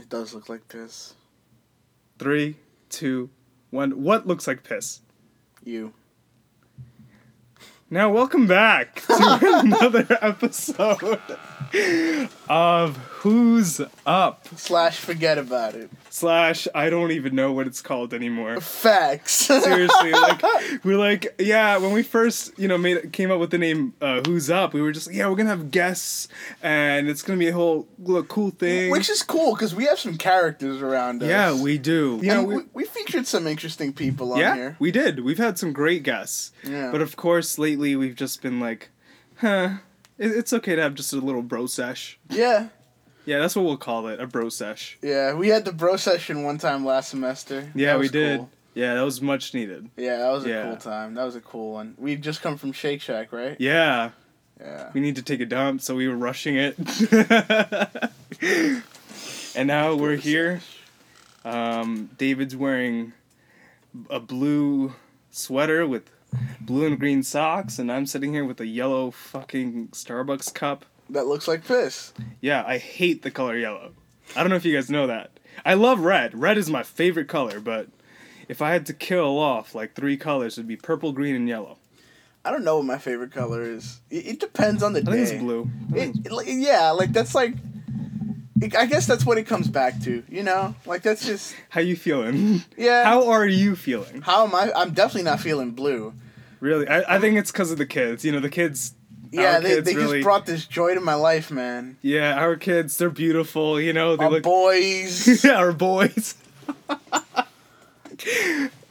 It does look like piss. Three, two, one. What looks like piss? You. Now, welcome back to another episode of Who's Up Slash forget about it. slash I don't even know what it's called anymore. Facts. Seriously, like we're like, yeah, when we first, you know, made came up with the name uh, Who's Up, we were just like, yeah, we're gonna have guests and it's gonna be a whole little cool thing. Which is cool because we have some characters around us. yeah, we do. You know, And we, we, we featured some interesting people on yeah, here. we did. We've had some great guests. Yeah. But of course, lately we've just been like, huh, it's okay to have just a little bro sesh. yeah. Yeah, that's what we'll call it, a bro sesh. Yeah. We had the bro session one time last semester. Yeah, we did. cool. Yeah, that was much needed. Yeah, that was a cool time. That was a cool one. We'd just come from Shake Shack, right? Yeah, Yeah. we need to take a dump, so we were rushing it. and now we're here. Um, David's wearing a blue sweater with blue and green socks, and I'm sitting here with a yellow fucking Starbucks cup. That looks like piss. Yeah, I hate the color yellow. I don't know if you guys know that. I love red. Red is my favorite color, but if I had to kill off like three colors, it'd be purple, green, and yellow. I don't know what my favorite color is. It, it depends on the I day. think it's blue. It, it- yeah, like that's like. I guess that's what it comes back to, you know. Like that's just How you feeling? yeah. How are you feeling? How am I? I'm definitely not feeling blue. Really? I, I think it's because of the kids. You know, the kids. Yeah, they, they really, just brought this joy to my life, man. Yeah, our kids. They're beautiful. You know, they Our look. boys, yeah, our boys.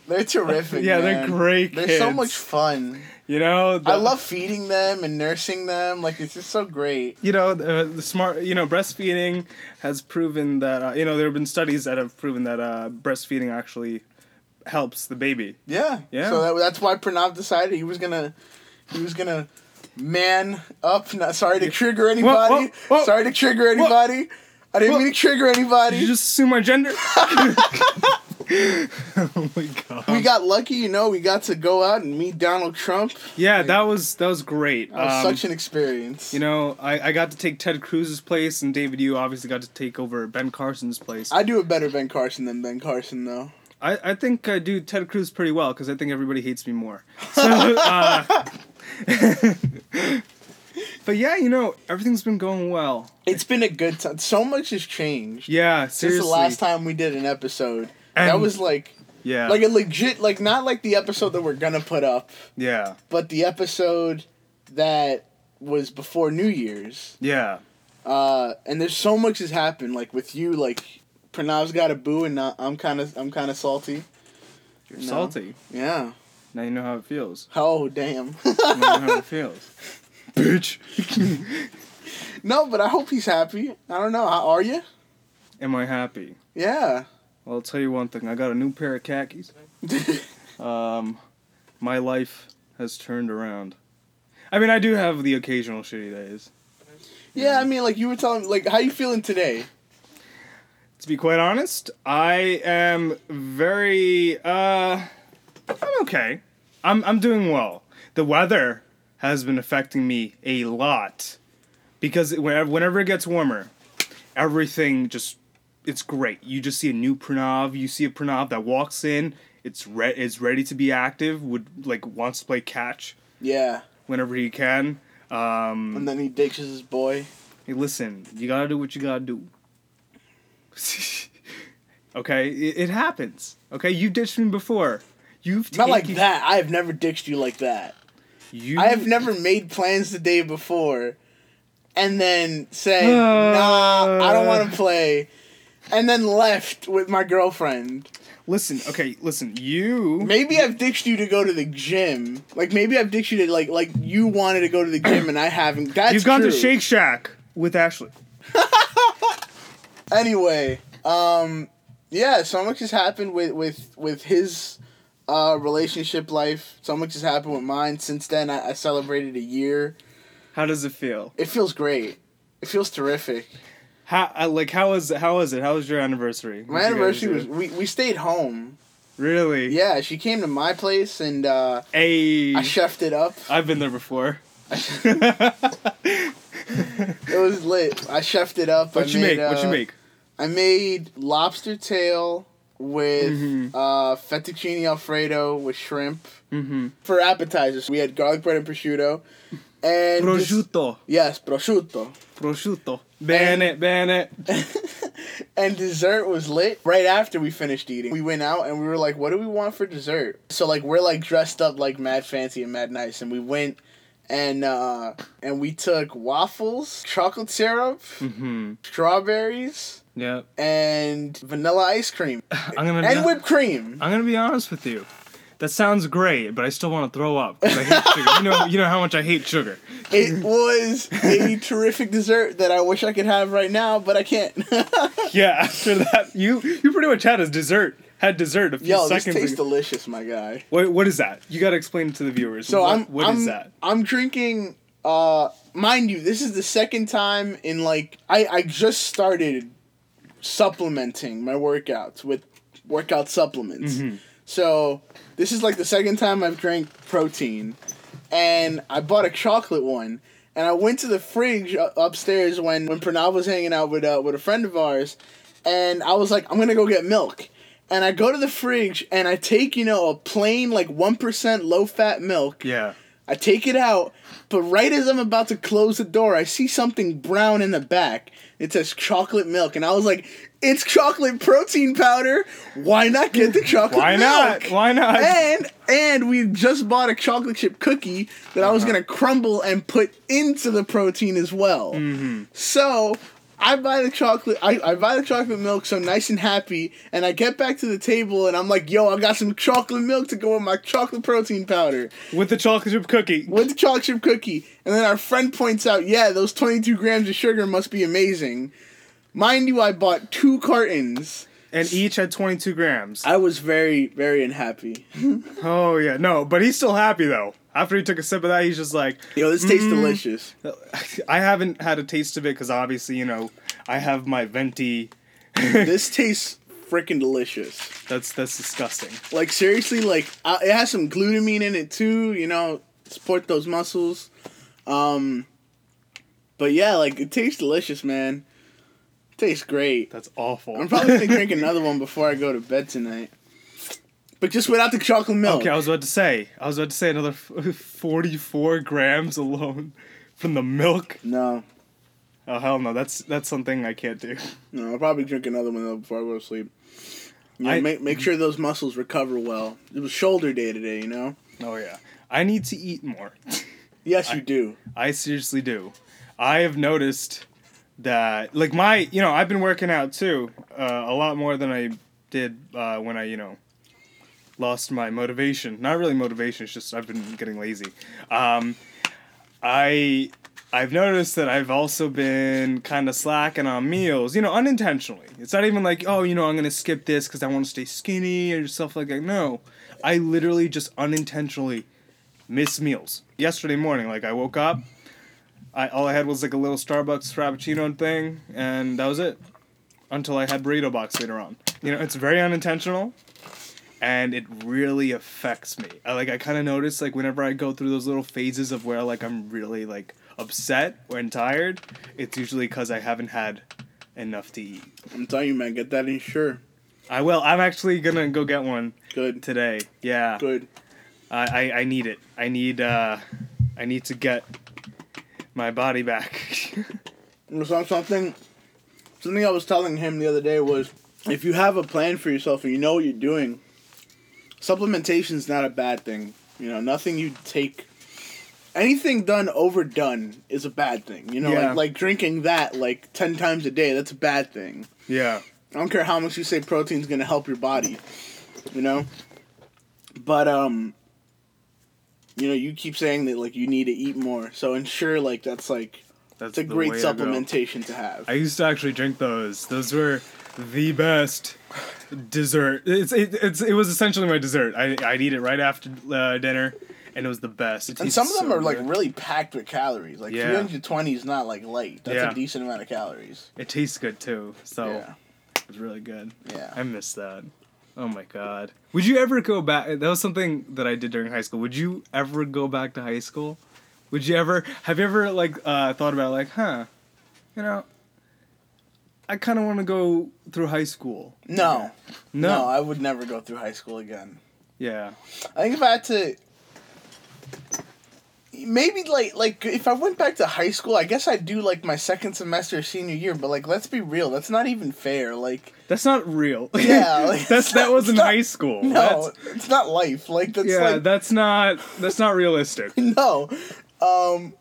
they're terrific. Yeah, they're man. great They're so much fun. You know. the- I love feeding them and nursing them. Like it's just so great. you know uh, the smart you know breastfeeding has proven that uh, you know there have been studies that have proven that uh, breastfeeding actually helps the baby Yeah. Yeah. So that, that's why Pranav decided he was gonna, he was gonna man up. Not sorry to trigger anybody. whoa, whoa. Sorry to trigger anybody. I didn't Whoa. mean to trigger anybody. did you just assume my gender oh my god we got lucky, you know. We got to go out and meet Donald Trump. yeah that was that was great That was Um, such an experience. you know I, I got to take ted cruz's place and david you obviously got to take over ben carson's place I do a better Ben Carson than Ben Carson, though. I, I think I do Ted Cruz pretty well because I think everybody hates me more. So, uh, but yeah, you know everything's been going well. It's been a good time. So much has changed Yeah, since seriously. the last time we did an episode. That was like, Yeah, like a legit, like not like the episode that we're gonna put up, yeah, but the episode that was before New Year's. yeah. Uh, and there's so much has happened. Like with you, like Pranav's got a boo, and not, I'm kind of I'm kind of salty. You're salty. Yeah. Now you know how it feels. Oh damn. You know how it feels. Bitch. no, but I hope he's happy. I don't know. How are you? Am I happy? Yeah. Well, I'll tell you one thing. I got a new pair of khakis. Um, my life has turned around. I mean, I do have the occasional shitty days. yeah. I mean, like you were telling, like how you feeling today? To be quite honest, I am very uh I'm okay. I'm I'm doing well. The weather has been affecting me a lot because whenever whenever it gets warmer, everything just it's great. You just see a new Pranav, you see a Pranav that walks in, it's re- is ready to be active, would like wants to play catch Yeah. whenever he can. Um And then he ditches his boy. Hey, listen, you gotta do what you gotta do. okay, it, it happens. Okay, you ditched me before. You've Not like that. I have never ditched you like that. You I have never made plans the day before, and then say, "Nah, I don't want to play," and then left with my girlfriend. listen. Okay, listen. You Maybe I've ditched you to go to the gym. Like maybe I've ditched you to like like you wanted to go to the gym and I haven't. That's you've gone true. to Shake Shack with Ashley. Anyway, um, yeah, so much has happened with with with his uh relationship life. So much has happened with mine since then. I, I celebrated a year. How does it feel? It feels great. It feels terrific. How uh, like how was how was it? How was your anniversary? My What'd you anniversary was we, we stayed home. really Yeah, she came to my place and uh, Hey, I chefed it up. I've been there before. It was lit. I chefed it up. what I you made, make? what you uh, make? I made lobster tail with Mhm. uh, fettuccine alfredo with shrimp. Mm-hmm. For appetizers, we had garlic bread and prosciutto. And this- Prosciutto. yes, prosciutto. Prosciutto. Bene, it. and dessert was lit right after we finished eating. We went out and we were like, what do we want for dessert? So like we're like dressed up like mad fancy and mad nice and we went and uh and we took waffles, chocolate syrup, Mm-hmm. strawberries, Yep. and vanilla ice cream. I'm gonna and be, whipped cream. I'm gonna be honest with you. That sounds great, but I still want to throw up. I hate sugar. You know, you know how much I hate sugar. It was a terrific dessert that I wish I could have right now, but I can't. Yeah. After that, you you pretty much had a dessert. Had dessert a few Yo, this seconds tastes ago. delicious, my guy. What what is that? You gotta explain it to the viewers. So what, I'm what I'm, is that? I'm drinking uh mind you, this is the second time in like I I just started supplementing my workouts with workout supplements. Mhm. So, this is like the second time I've drank protein and I bought a chocolate one and I went to the fridge upstairs when when Pranav was hanging out with uh, with a friend of ours and I was like I'm going to go get milk. And I go to the fridge and I take, you know, a plain like 1% low fat milk Yeah. I take it out, but right as I'm about to close the door, I see something brown in the back. It says chocolate milk, and I was like, "It's chocolate protein powder. Why not get the chocolate Why milk?" not? Why not? And and we just bought a chocolate chip cookie that I was Uh-huh. gonna crumble and put into the protein as well. Mm-hmm. So I buy the chocolate. I, I buy the chocolate milk, so I'm nice and happy. And I get back to the table, and I'm like, "Yo, I got some chocolate milk to go with my chocolate protein powder." With the chocolate chip cookie. with the chocolate chip cookie. And then our friend points out, yeah, those 22 grams of sugar must be amazing. Mind you, I bought two cartons. And each had 22 grams. I was very, very unhappy. Oh yeah, no, but he's still happy though. After he took a sip of that, he's just like, Yo, this tastes Mm. delicious. I haven't had a taste of it because obviously, you know, I have my venti. this tastes freaking delicious. That's that's disgusting. Like, seriously, like, uh, it has some glutamine in it too, you know, support those muscles. Um, but yeah, like, it tastes delicious, man. Tastes great. That's awful. I'm probably gonna drink another one before I go to bed tonight. But just without the chocolate milk. okay, I was about to say. I was about to say another f- 44 grams alone from the milk. No, Oh hell no, that's that's something I can't do. no, I'll probably drink another one though before I go to sleep. You know, I- make make sure those muscles recover well. It was shoulder day today, you know. Oh yeah, I need to eat more. Yes, you do. I seriously do. I have noticed that, like my, you know, I've been working out too, uh, a lot more than I did uh, when I, you know, lost my motivation. Not really motivation. It's just I've been getting lazy. Um, I. I've noticed that I've also been kind of slacking on meals, you know, unintentionally. It's not even like, oh, you know, I'm going to skip this because I want to stay skinny or stuff like that. No. I literally just unintentionally miss meals. Yesterday morning, like I woke up, I all I had was like a little Starbucks frappuccino thing, and that was it. Until I had burrito box later on. You know, it's very unintentional, and it really affects me. I like I kind of notice like whenever I go through those little phases of where like I'm really like upset or tired, it's usually because I haven't had enough to eat. I'm telling you, man, get that Ensure. I will. I'm actually gonna go get one Good, today. Yeah. good. I, I, I need it. I need uh I need to get my body back. Some- something, something I was telling him the other day was, if you have a plan for yourself and you know what you're doing, supplementation is not a bad thing. You know, nothing you take, anything done overdone is a bad thing. You know, Yeah. like like drinking that like ten times a day, that's a bad thing. yeah. I don't care how much you say protein's gonna help your body, you know. But um, you know, you keep saying that like you need to eat more, so ensure like that's like That's it's a great supplementation to have. I used to actually drink those. Those were the best dessert. It's it, it's it was essentially my dessert. I I'd eat it right after uh, dinner, and it was the best. It and some of them so are like good. really packed with calories. Like Yeah. 320 is not like light. That's Yeah. a decent amount of calories. It tastes good too. So Yeah, it's really good. yeah. I miss that. Oh my god. Would you ever go back? That was something that I did during high school. Would you ever go back to high school? Would you ever? Have you ever like uh, thought about like, huh? You know, I kind of want to go through high school. No. No. No, I would never go through high school again. Yeah. I think if I had to maybe like like if I went back to high school, I guess I'd do like my second semester senior year, but like let's be real, that's not even fair. Like That's not real. Yeah, like, that's that was in not- high school. no, That's, it's not life. Like that's yeah, like that's not that's not realistic. no. Um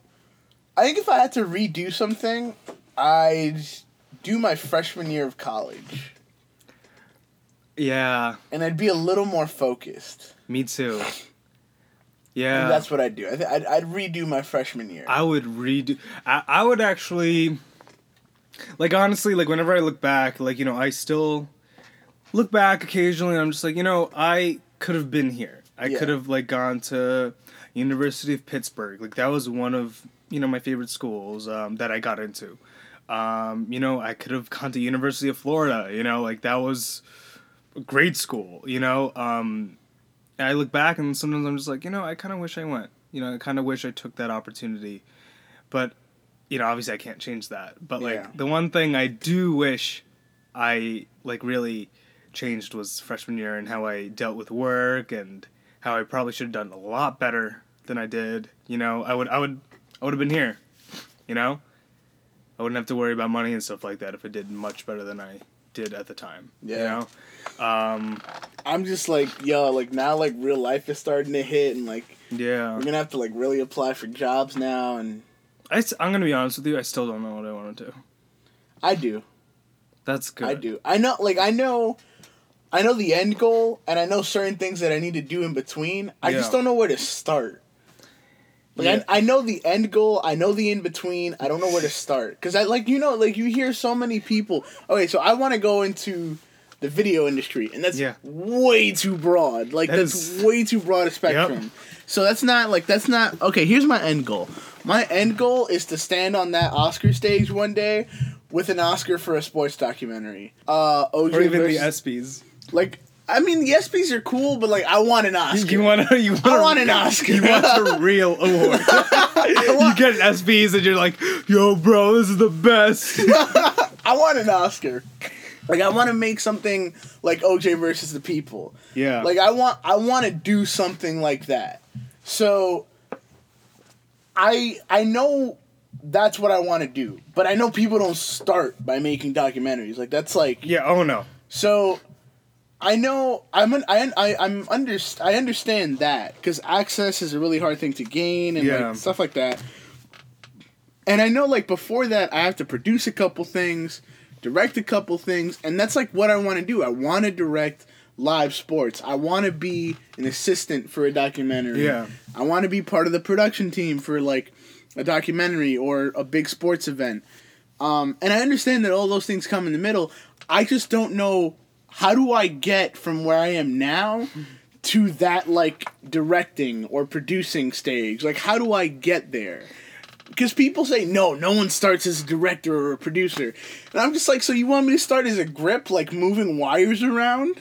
I think if I had to redo something, I'd do my freshman year of college. Yeah, And I'd be a little more focused. me too. And Yeah, that's what I'd do. I th- I'd, I'd redo my freshman year. I would redo. I, I would actually, like honestly, like whenever I look back, like you know, I still look back occasionally. and I'm just like, you know, I could have been here. I Yeah. could have like gone to University of Pittsburgh. Like that was one of you know my favorite schools um, that I got into. Um, you know, I could have gone to University of Florida. You know, like that was a great school. You know, um, and I look back and sometimes I'm just like, you know, I kind of wish I went. You know, I kind of wish I took that opportunity. But, you know, obviously I can't change that. But like Yeah. the one thing I do wish I like really changed was freshman year and how I dealt with work and how I probably should have done a lot better than I did. You know, I would I would I would have been here. You know? I wouldn't have to worry about money and stuff like that if I did much better than I did at the time. Yeah. You know? Um I'm just like, yo, like now like real life is starting to hit and like yeah. we're gonna have to like really apply for jobs now and I, am gonna be honest with you. I still don't know what I want to do. I do. That's good. I do. I know like I know I know the end goal and I know certain things that I need to do in between. I just don't know where to start. Like Yeah. I, I know the end goal, I know the in between, I don't know where to start. Cause I like you know, like you hear so many people okay, so I wanna go into the video industry and that's Yeah. way too broad. Like That that's is- way too broad a spectrum. So that's not like that's not okay, here's my end goal. My end goal is to stand on that Oscar stage one day with an Oscar for a sports documentary. Uh OJ Or even versus- the ESPYS. like I mean the ESPYS are cool, but like I want an Oscar. You want to? You want? I want an Oscar. You want a real award. you get an ESPYS and you're like, yo, bro, this is the best. I want an Oscar. Like I want to make something like OJ versus the people. Yeah. Like I want I want to do something like that. So I I know that's what I want to do, but I know people don't start by making documentaries. Like that's like yeah. Oh no. So, I know I'm an, I I I'm under I understand that because access is a really hard thing to gain and Yeah. like, stuff like that. And I know like before that I have to produce a couple things, direct a couple things, and that's like what I want to do. I want to direct live sports. I want to be an assistant for a documentary. Yeah. I want to be part of the production team for like a documentary or a big sports event. Um, and I understand that all those things come in the middle. I just don't know how do I get from where I am now to that like directing or producing stage. Like how do I get there? Because people say no, no one starts as a director or a producer, and I'm just like, so you want me to start as a grip, like moving wires around?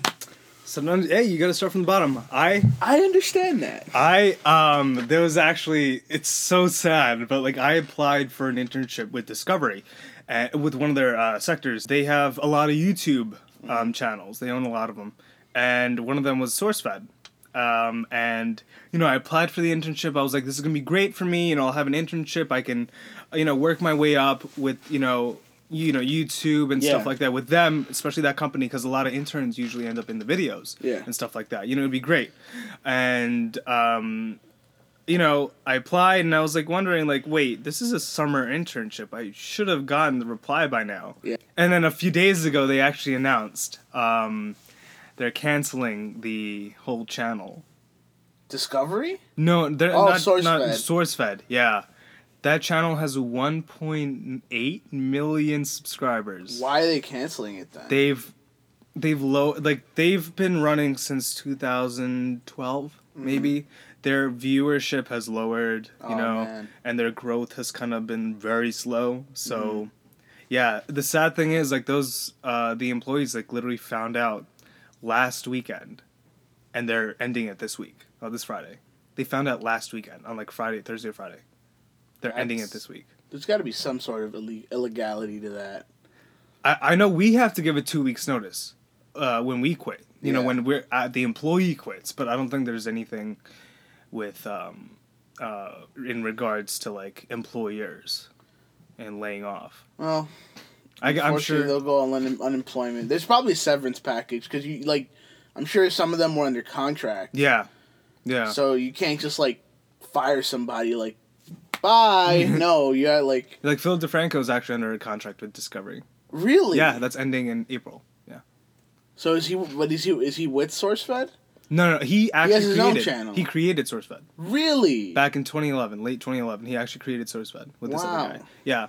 Sometimes, hey, you got to start from the bottom. I, I understand that. I, um, there was actually, it's so sad, but like I applied for an internship with Discovery, uh, with one of their uh, sectors. They have a lot of YouTube um, channels. They own a lot of them, and one of them was SourceFed. Um, and you know, I applied for the internship. I was like, "This is gonna be great for me. You know, I'll have an internship. I can, you know, work my way up with you know, you know, YouTube and Yeah. stuff like that with them, especially that company, because a lot of interns usually end up in the videos Yeah. and stuff like that. You know, it'd be great. And um, you know, I applied and I was like wondering, like, wait, this is a summer internship. I should have gotten the reply by now. Yeah. And then a few days ago, they actually announced um, they're canceling the whole channel. Discovery? No, they're Oh, not SourceFed. not SourceFed. Yeah, that channel has 1.8 million subscribers. Why are they canceling it then? They've they've low like they've been running since 2012 Mm-hmm. maybe. Their viewership has lowered, you Oh, know, man. and their growth has kind of been very slow. So, Mm-hmm. yeah, the sad thing is like those uh the employees like literally found out last weekend and they're ending it this week. Oh, this Friday. They found out last weekend on like Friday, Thursday or Friday. They're ending it this week. There's got to be some sort of ille- illegality to that. I, I know we have to give a two weeks notice uh, when we quit. You know, when we're uh, the employee quits, but I don't think there's anything with um, uh, in regards to like employers and laying off. Well, I, I'm sure. they'll go on un- unemployment. There's probably a severance package because you like. I'm sure some of them were under contract, Yeah, yeah, so you can't just like fire somebody like. Bye. no, you got like like Philip DeFranco is actually under a contract with Discovery. really. Yeah, that's ending in April. Yeah. So is he? What is he? Is he with SourceFed? No, no, he actually own created. channel. He created SourceFed Really? back in 2011, late 2011. He actually created SourceFed with this Wow. other guy. Yeah,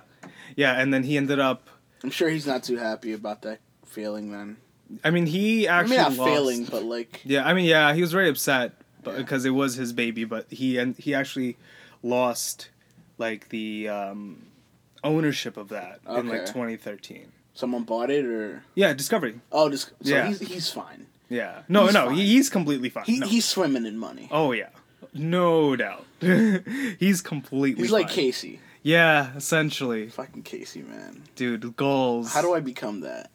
yeah, and then he ended up. I'm sure he's not too happy about that failing. Then I mean, he I actually mean, not lost. failing, but like Yeah, I mean, yeah, he was very upset, but Yeah. because it was his baby. But he and he actually lost like the um, ownership of that in like 2013. someone bought it or Yeah, Discovery. oh, just so Yeah. he's he's fine. Yeah, no, He's no, fine. he's completely fine. He no. he's swimming in money. oh yeah, no doubt. he's completely. He's like. Casey. Yeah, essentially, Fucking Casey, man. dude. Goals. How do I become that?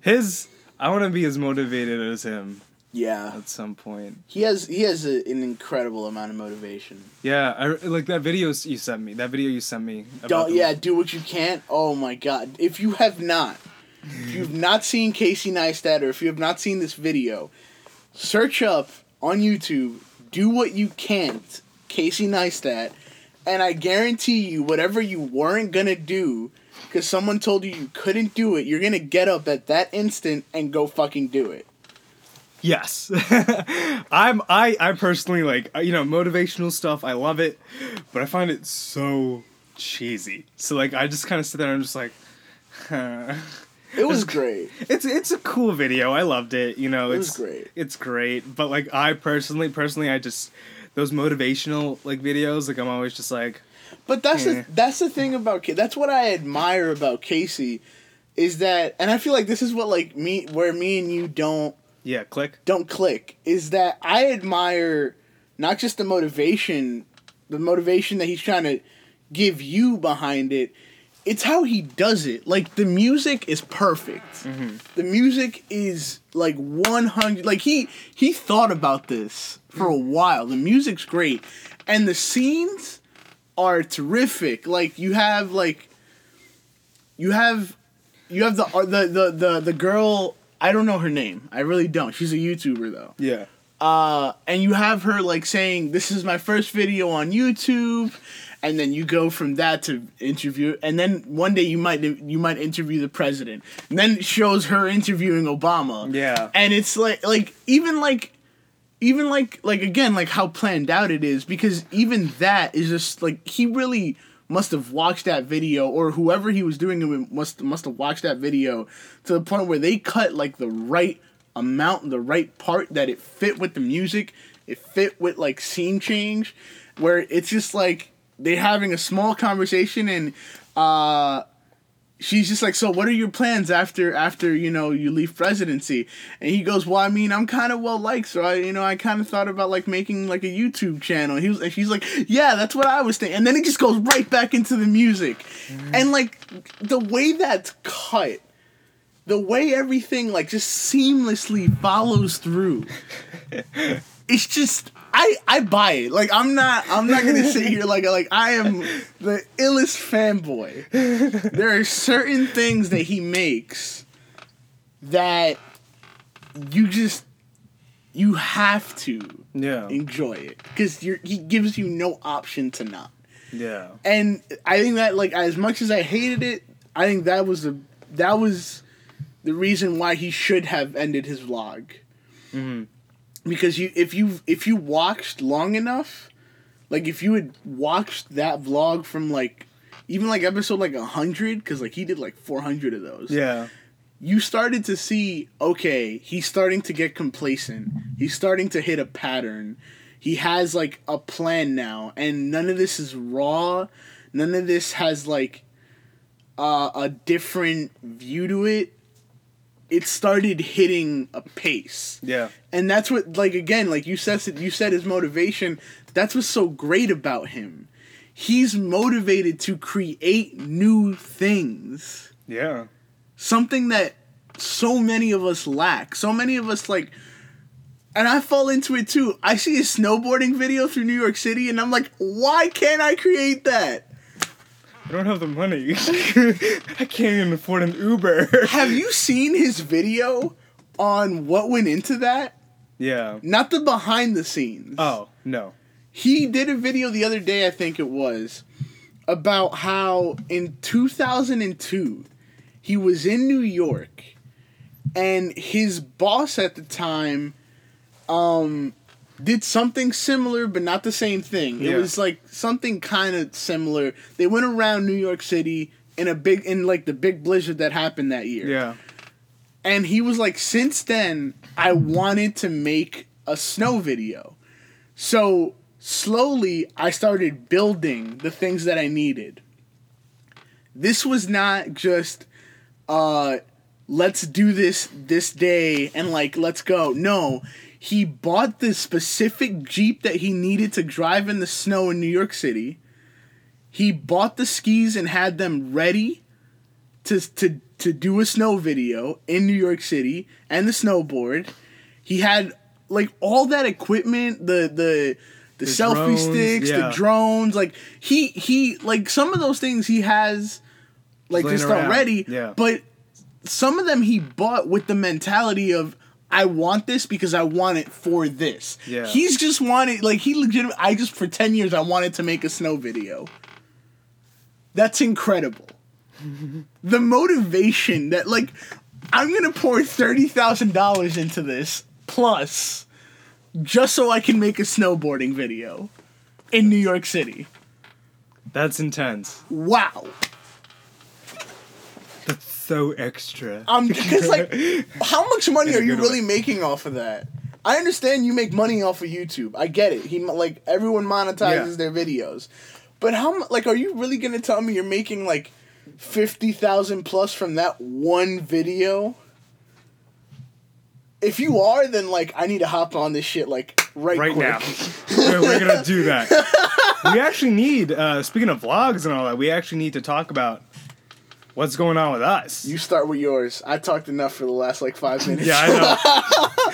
His. I want to be as motivated as him Yeah, at some point. he has he has a, an incredible amount of motivation. Yeah, I like that video you sent me. That video you sent me. about Don't yeah, do what you can. Oh my god, if you have not, if you've not seen Casey Neistat or if you have not seen this video, search up on YouTube. Do what you can't, Casey Neistat, and I guarantee you, whatever you weren't gonna do, because someone told you you couldn't do it, you're gonna get up at that instant and go fucking do it. Yes, I'm. I. I personally like uh, you know motivational stuff. I love it, but I find it so cheesy. So like I just kind of sit there and I'm just like, huh. It was great. it's it's a cool video. I loved it. You know, It it's was great. It's great. But like I personally, personally, I just those motivational like videos. Like I'm always just like, But that's Yeah. the eh. that's the thing about that's what I admire about Casey, is that and I feel like this is what like me where me and you don't yeah, click. don't click is that I admire not just the motivation, the motivation that he's trying to give you behind it. It's how he does it. Like the music is perfect. The music is like 100 like he he thought about this for a while. The music's great and the scenes are terrific. Like you have like you have you have the uh, the the the, the girl I don't know her name. I really don't. She's a YouTuber though. Yeah. Uh, and you have her like saying, "This is my first video on YouTube," and then you go from that to interview, and then one day you might you might interview the president, and then it shows her interviewing Obama. Yeah. and it's like like even like even like like again like how planned out it is because even that is just like he really must have watched that video or whoever he was doing it with must must have watched that video to the point where they cut like the right amount the right part that it fit with the music it fit with like scene change where it's just like they're having a small conversation and uh she's just like, so what are your plans after after you know you leave presidency? And he goes, well, I mean, I'm kind of well liked, so I you know I kind of thought about like making like a YouTube channel. He was, and she's like, yeah, that's what I was thinking. And then it just goes right back into the music, and like the way that's cut. The way everything like just seamlessly follows through, it's just I I buy it. Like I'm not I'm not gonna sit here like like I am the illest fanboy. There are certain things that he makes that you just you have to Yeah. enjoy it because you're he gives you no option to not. Yeah. And I think that like as much as I hated it, I think that was the that was the reason why he should have ended his vlog. hmm Because you if you if you watched long enough, like if you had watched that vlog from like even like episode like 100 cuz like he did like 400 of those. Yeah. You started to see okay, he's starting to get complacent. He's starting to hit a pattern. He has like a plan now and none of this is raw. None of this has like uh, a different view to it. It started hitting a pace Yeah. and that's what like again like you said you said his motivation that's what's so great about him he's motivated to create new things Yeah. something that so many of us lack. So many of us like and I fall into it too. I see a snowboarding video through New York City and I'm like, why can't I create that? I don't have the money. I can't even afford an Uber. Have you seen his video on what went into that? yeah. Not the behind the scenes. Oh no. He did a video the other day, I think it was, about how in 2002 he was in New York and his boss at the time um did something similar but not the same thing. It was like something kind of similar. They went around New York City in a big in like the big blizzard that happened that year. Yeah. And he was like, since then, I wanted to make a snow video. So slowly, I started building the things that I needed. This was not just, uh, let's do this this day and like, let's go. No, he bought the specific Jeep that he needed to drive in the snow in New York City. He bought the skis and had them ready to to to do a snow video in New York City and the snowboard. He had like all that equipment, the the the, selfie drones, sticks, the drones, like he he like some of those things he has like Laying just around, already. yeah. But some of them he bought with the mentality of I want this because I want it for this. Yeah. He's just wanted like he legitimate I just for 10 years I wanted to make a snow video. That's incredible. the motivation that like I'm gonna pour thirty thousand dollars into this plus just so I can make a snowboarding video in New York City. That's intense. Wow. That's so extra. Um, because like, how much money are you really making off of that? I understand you make money off of YouTube. I get it. He like everyone monetizes Yeah. their videos, but how like are you really gonna tell me you're making like fifty thousand plus from that one video? If you are, then like I need to hop on this shit like right, right quick. now. we're, we're gonna do that. We actually need. Uh, speaking of vlogs and all that, we actually need to talk about what's going on with us. You start with yours. I talked enough for the last like five minutes. yeah, I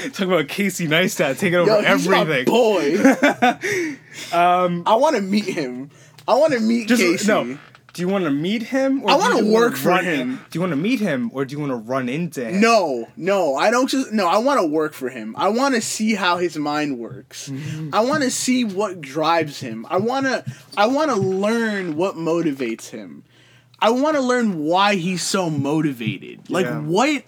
know. Talk about Casey Neistat taking over Yo, everything. boy. um, I want to meet him. I want to meet Just Casey. no. Do you want to meet him? Or I wanna work for him. Do you want to meet him, or do you want to run into him? No, no, I don't just no. I want to work for him. I want to see how his mind works. I want to see what drives him. I want to I want to learn what motivates him. I want to learn why he's so motivated. Like Yeah. what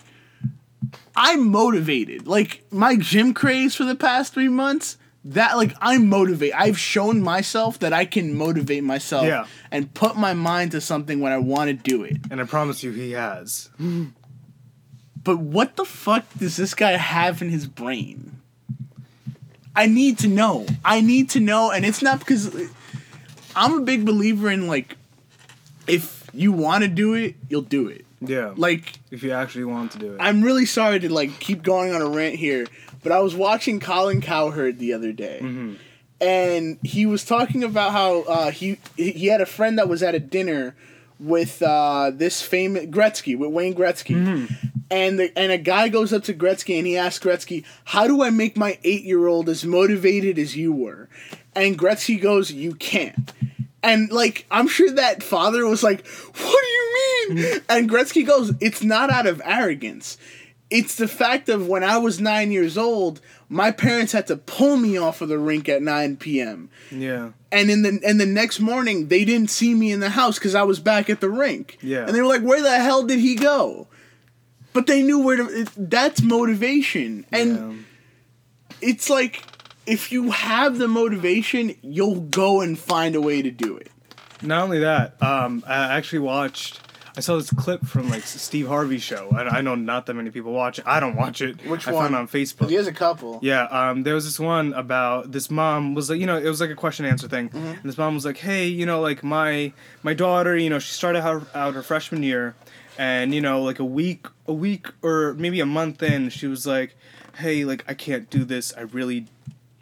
I'm motivated. Like my gym craze for the past 3 months, that like I'm motivated. I've shown myself that I can motivate myself Yeah. and put my mind to something when I want to do it. And I promise you, he has. But what the fuck does this guy have in his brain? I need to know. I need to know, and it's not because uh, I'm a big believer in like, if you want to do it, you'll do it. Yeah. Like, if you actually want to do it. I'm really sorry to like keep going on a rant here, but I was watching Colin Cowherd the other day, and he was talking about how uh, he he had a friend that was at a dinner with uh, this famous Gretzky with Wayne Gretzky, and the and a guy goes up to Gretzky and he asks Gretzky, "How do I make my eight year old as motivated as you were?" And Gretzky goes, "You can't." And like I'm sure that father was like, "What do you mean?" Mm-hmm. And Gretzky goes, "It's not out of arrogance. It's the fact of when I was 9 years old, my parents had to pull me off of the rink at 9 p.m. yeah. And in the and the next morning, they didn't see me in the house cuz I was back at the rink. Yeah. And they were like, "Where the hell did he go?" But they knew where to it, that's motivation. And yeah. it's like if you have the motivation, you'll go and find a way to do it. Not only that, um, I actually watched. I saw this clip from like Steve Harvey's show, and I know not that many people watch it. I don't watch it. Which I one? found it on Facebook. He has a couple. Yeah, um, there was this one about this mom was like, you know, it was like a question and answer thing, Mm-hmm. and this mom was like, hey, you know, like my my daughter, you know, she started out, out her freshman year, and you know, like a week, a week or maybe a month in, she was like, hey, like I can't do this, I really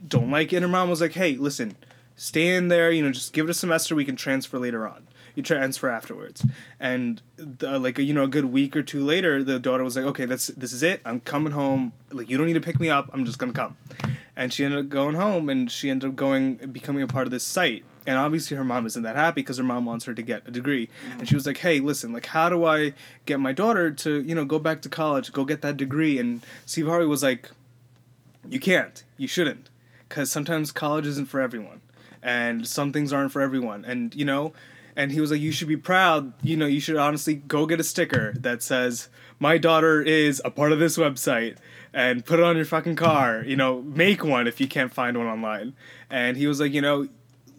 don't like it. And her mom was like, hey, listen, stay in there, you know, just give it a semester, we can transfer later on. you transfer afterwards. And the, like you know a good week or two later, the daughter was like, okay, that's this is it. I'm coming home. Like you don't need to pick me up. I'm just gonna come. And she ended up going home, and she ended up going becoming a part of this site. And obviously, her mom isn't that happy because her mom wants her to get a degree. And she was like, "Hey, listen, like, how do I get my daughter to, you know, go back to college, go get that degree?" And Steve Harvey was like, "You can't. You shouldn't, because sometimes college isn't for everyone, and some things aren't for everyone. And you know, and he was like, you should be proud. You know, you should honestly go get a sticker that says." My daughter is a part of this website, and put it on your fucking car. You know, make one if you can't find one online. And he was like, you know,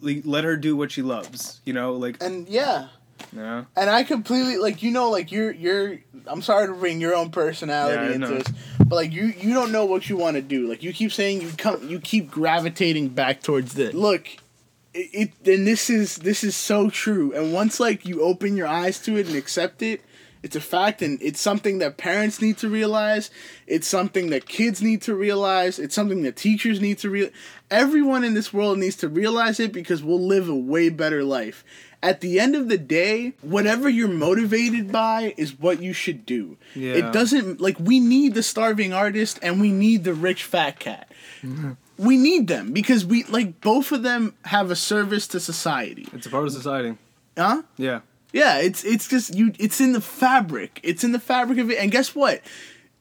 let her do what she loves. You know, like And yeah, yeah, and I completely like you know like you're you're. I'm sorry to bring your own personality Yeah, into this, but like you you don't know what you want to do. Like you keep saying you come you keep gravitating back towards this. Look. It, it and this is this is so true and once like you open your eyes to it and accept it it's a fact and it's something that parents need to realize it's something that kids need to realize it's something that teachers need to real everyone in this world needs to realize it because we'll live a way better life at the end of the day whatever you're motivated by is what you should do Yeah. it doesn't like we need the starving artist and we need the rich fat cat we need them because we like both of them have a service to society it's a part of society. huh Yeah, yeah, it's it's just you. It's in the fabric. It's in the fabric of it. And guess what?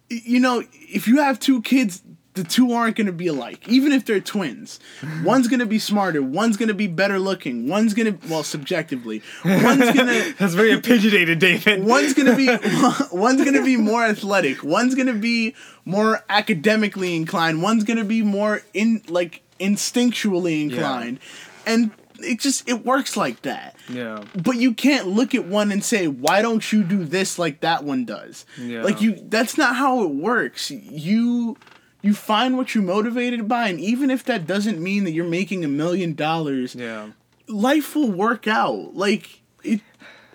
You know, if you have two kids, the two aren't going to be alike, even if they're twins. One's going to be smarter. One's going to be better looking. One's going to well, subjectively, one's going to that's very opinionated, David. one's gonna be one's gonna be more athletic one's gonna be more academically inclined one's gonna be more in like instinctually inclined and it just it works like that Yeah, but you can't look at one and say why don't you do this like that one does Yeah. like you that's not how it works you you find what you're motivated by and even if that doesn't mean that you're making a million dollars yeah, life will work out. Like it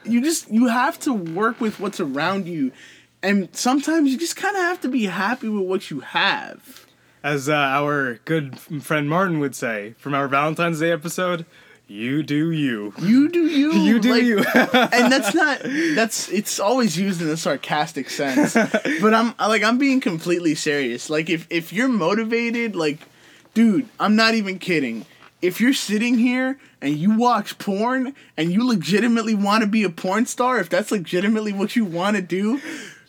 you just you have to work with what's around you. And sometimes you just kind of have to be happy with what you have. as uh, our good friend Martin would say from our Valentine's Day episode. You do you. You do you. You do like- you. and that's not that's it's always used in a sarcastic sense. but I'm like I'm being completely serious. Like if if you're motivated, like dude, I'm not even kidding. If you're sitting here and you watch porn and you legitimately want to be a porn star, if that's legitimately what you want to do,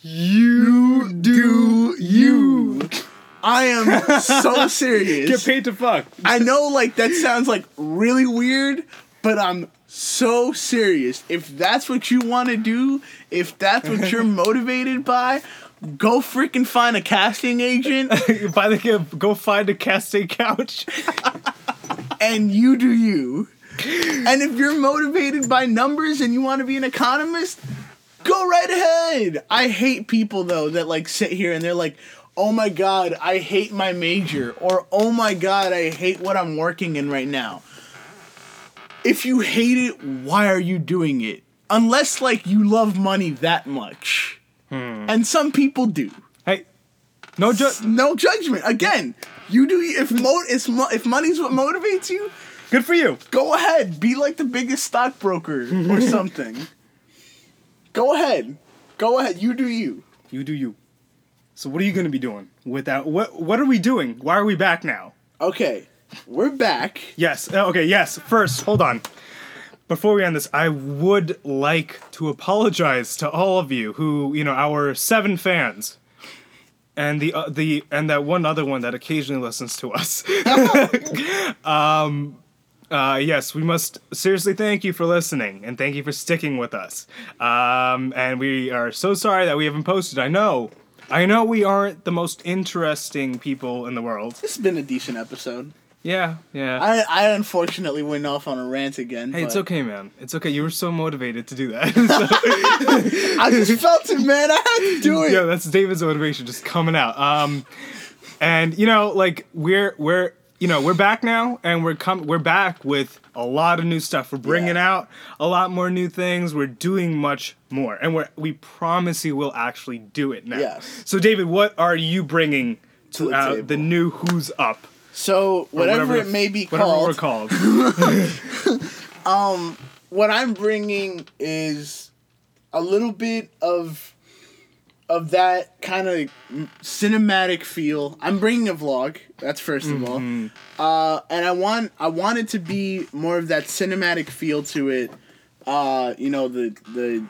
you do you. I am so serious. Get paid to fuck. I know like that sounds like really weird, but I'm so serious. If that's what you want to do, if that's what you're motivated by, go freaking find a casting agent Buy the go find a casting couch. and you do you. And if you're motivated by numbers and you want to be an economist, go right ahead. I hate people though that like sit here and they're like, "Oh my god, I hate my major," or "Oh my god, I hate what I'm working in right now." If you hate it, why are you doing it? Unless like you love money that much. Hmm. And some people do. Hey, no ju- No judgment. Again, you do if mo- if, mo- if money's what motivates you, Good for you. Go ahead, be like the biggest stockbroker or something. Go ahead. Go ahead. You do you. You do you. So what are you gonna be doing without what? What are we doing? Why are we back now? Okay. We're back. Yes. uh, Okay. Yes. First, hold on. Before we end this, I would like to apologize to all of you who, you know, our seven fans, and the uh, the and that one other one that occasionally listens to us. um, uh, yes, we must seriously thank you for listening and thank you for sticking with us. Um, and we are so sorry that we haven't posted. I know, I know, we aren't the most interesting people in the world. This has been a decent episode. Yeah, yeah. I I unfortunately went off on a rant again. Hey, it's okay, man. It's okay. You were so motivated to do that. I just felt it, man. I had to do it. yeah, that's David's motivation just coming out. Um, and you know, like we're we're you know we're back now, and we're come we're back with a lot of new stuff. We're bringing Yeah. out a lot more new things. We're doing much more, and we we promise you we'll actually do it now. Yes. So, David, what are you bringing To the uh, the new Who's Up? So Or whatever, it may be whatever called, we're called. what I'm bringing is a little bit of of that kind of cinematic feel. I'm bringing a vlog. That's 1st of all, uh, and I want I want it to be more of that cinematic feel to it. Uh, you know the the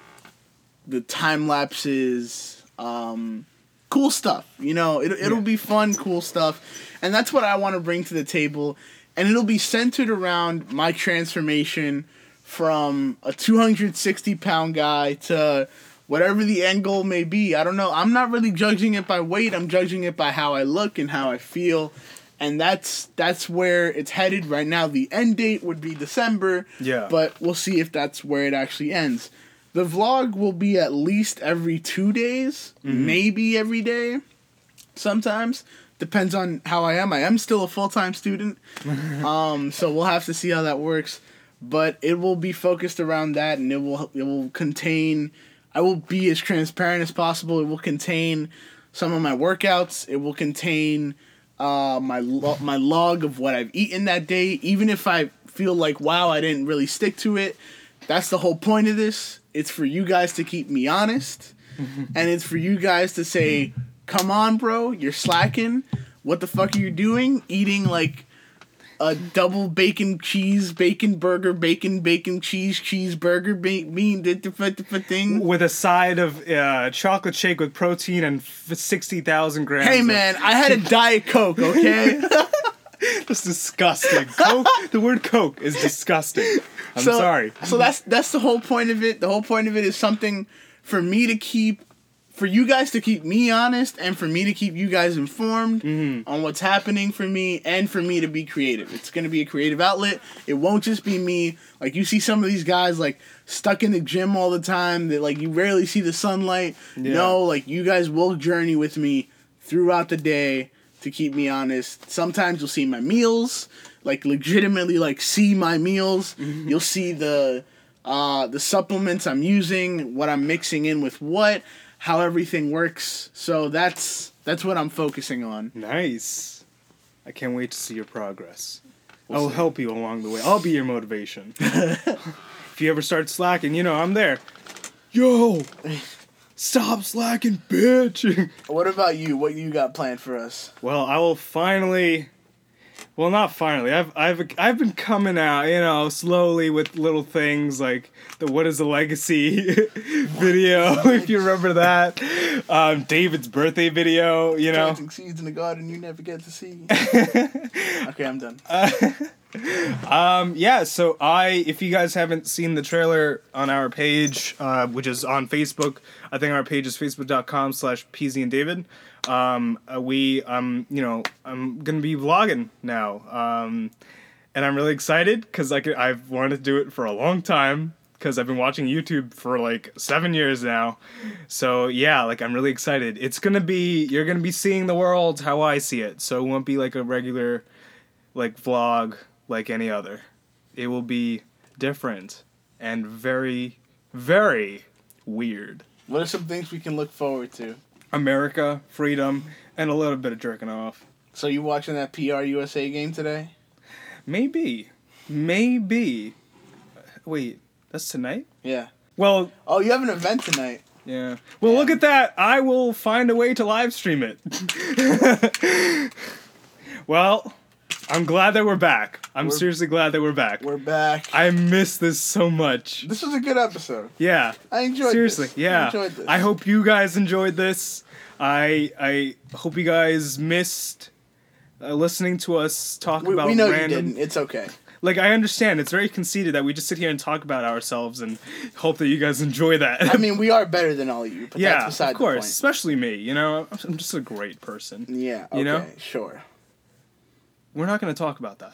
the time lapses, um, cool stuff. You know it it'll Yeah. be fun, cool stuff, and that's what I want to bring to the table, and it'll be centered around my transformation from a 260 pound guy to whatever the end goal may be. I don't know. I'm not really judging it by weight. I'm judging it by how I look and how I feel. And that's that's where it's headed right now. The end date would be December. Yeah. But we'll see if that's where it actually ends. The vlog will be at least every 2 days, maybe every day. Sometimes depends on how I am. I am still a full-time student. um so we'll have to see how that works but it will be focused around that and it will it will contain I will be as transparent as possible. It will contain some of my workouts. It will contain uh, my lo- my log of what I've eaten that day. Even if I feel like wow, I didn't really stick to it. That's the whole point of this. It's for you guys to keep me honest, and it's for you guys to say, "Come on, bro, you're slacking. What the fuck are you doing? Eating like." A double bacon cheese bacon burger bacon bacon cheese cheeseburger ba- bean the f- the f- thing. With a side of uh, chocolate shake with protein and f- 60,000 grams. Hey man, I had a diet coke. Okay, That's disgusting. Coke, the word Coke is disgusting. I'm so, sorry. So that's that's the whole point of it. The whole point of it is something for me to keep, for you guys to keep me honest, and for me to keep you guys informed Mm-hmm. on what's happening for me, and for me to be creative. It's gonna be a creative outlet. It won't just be me. Like you see some of these guys like stuck in the gym all the time. That like you rarely see the sunlight. Yeah. No, like you guys will journey with me throughout the day to keep me honest. Sometimes you'll see my meals, like legitimately like see my meals. You'll see the uh the supplements I'm using, what I'm mixing in with what, how everything works. So that's that's what I'm focusing on. Nice. I can't wait to see your progress. We'll I'll see. help you along the way. I'll be your motivation. if you ever start slacking, you know, I'm there. Yo! Stop slacking, bitch! What about you? What you got planned for us? well, I will finally well, not finally. I've I've I've been coming out, you know, slowly with little things like the "What is the Legacy" video, if you remember that. Um, David's birthday video, you know. Planting seeds in the garden you never get to see. okay, I'm done. Um, yeah, so I, if you guys haven't seen the trailer on our page, uh, which is on Facebook, I think our page is facebook.com slash PZ and David. Um, uh, we, um, you know, I'm gonna be vlogging now. Um, and I'm really excited because like I've wanted to do it for a long time because I've been watching YouTube for like seven years now. So yeah, like I'm really excited. It's gonna be, you're gonna be seeing the world how I see it. So it won't be like a regular, like vlog like any other. It will be different and very, very weird. What are some things we can look forward to? America, freedom, and a little bit of jerking off. So you watching that PR USA game today? Maybe, maybe. Wait, that's tonight. Yeah. Well, Oh, you have an event tonight. yeah. Well, look at that. I will find a way to live stream it. well, I'm glad that we're back. I'm We're- seriously glad that we're back. We're back. I miss this so much. this was a good episode. Yeah. I enjoyed this. Seriously, this. yeah. I enjoyed this. I hope you guys enjoyed this. I I hope you guys missed uh, listening to us talk we, about we know random. you didn't. It's okay. Like I understand, it's very conceited that we just sit here and talk about ourselves and hope that you guys enjoy that. I mean, we are better than all of you, but yeah, that's beside of course, especially me. You know, I'm- I'm just a great person. point. Yeah. Okay. You know? Sure. We're not going to talk about that.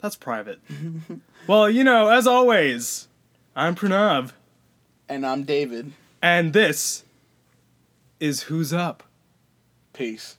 That's private. well, you know, as always, I'm Pranav, And I'm David. and this is Who's Up. Peace.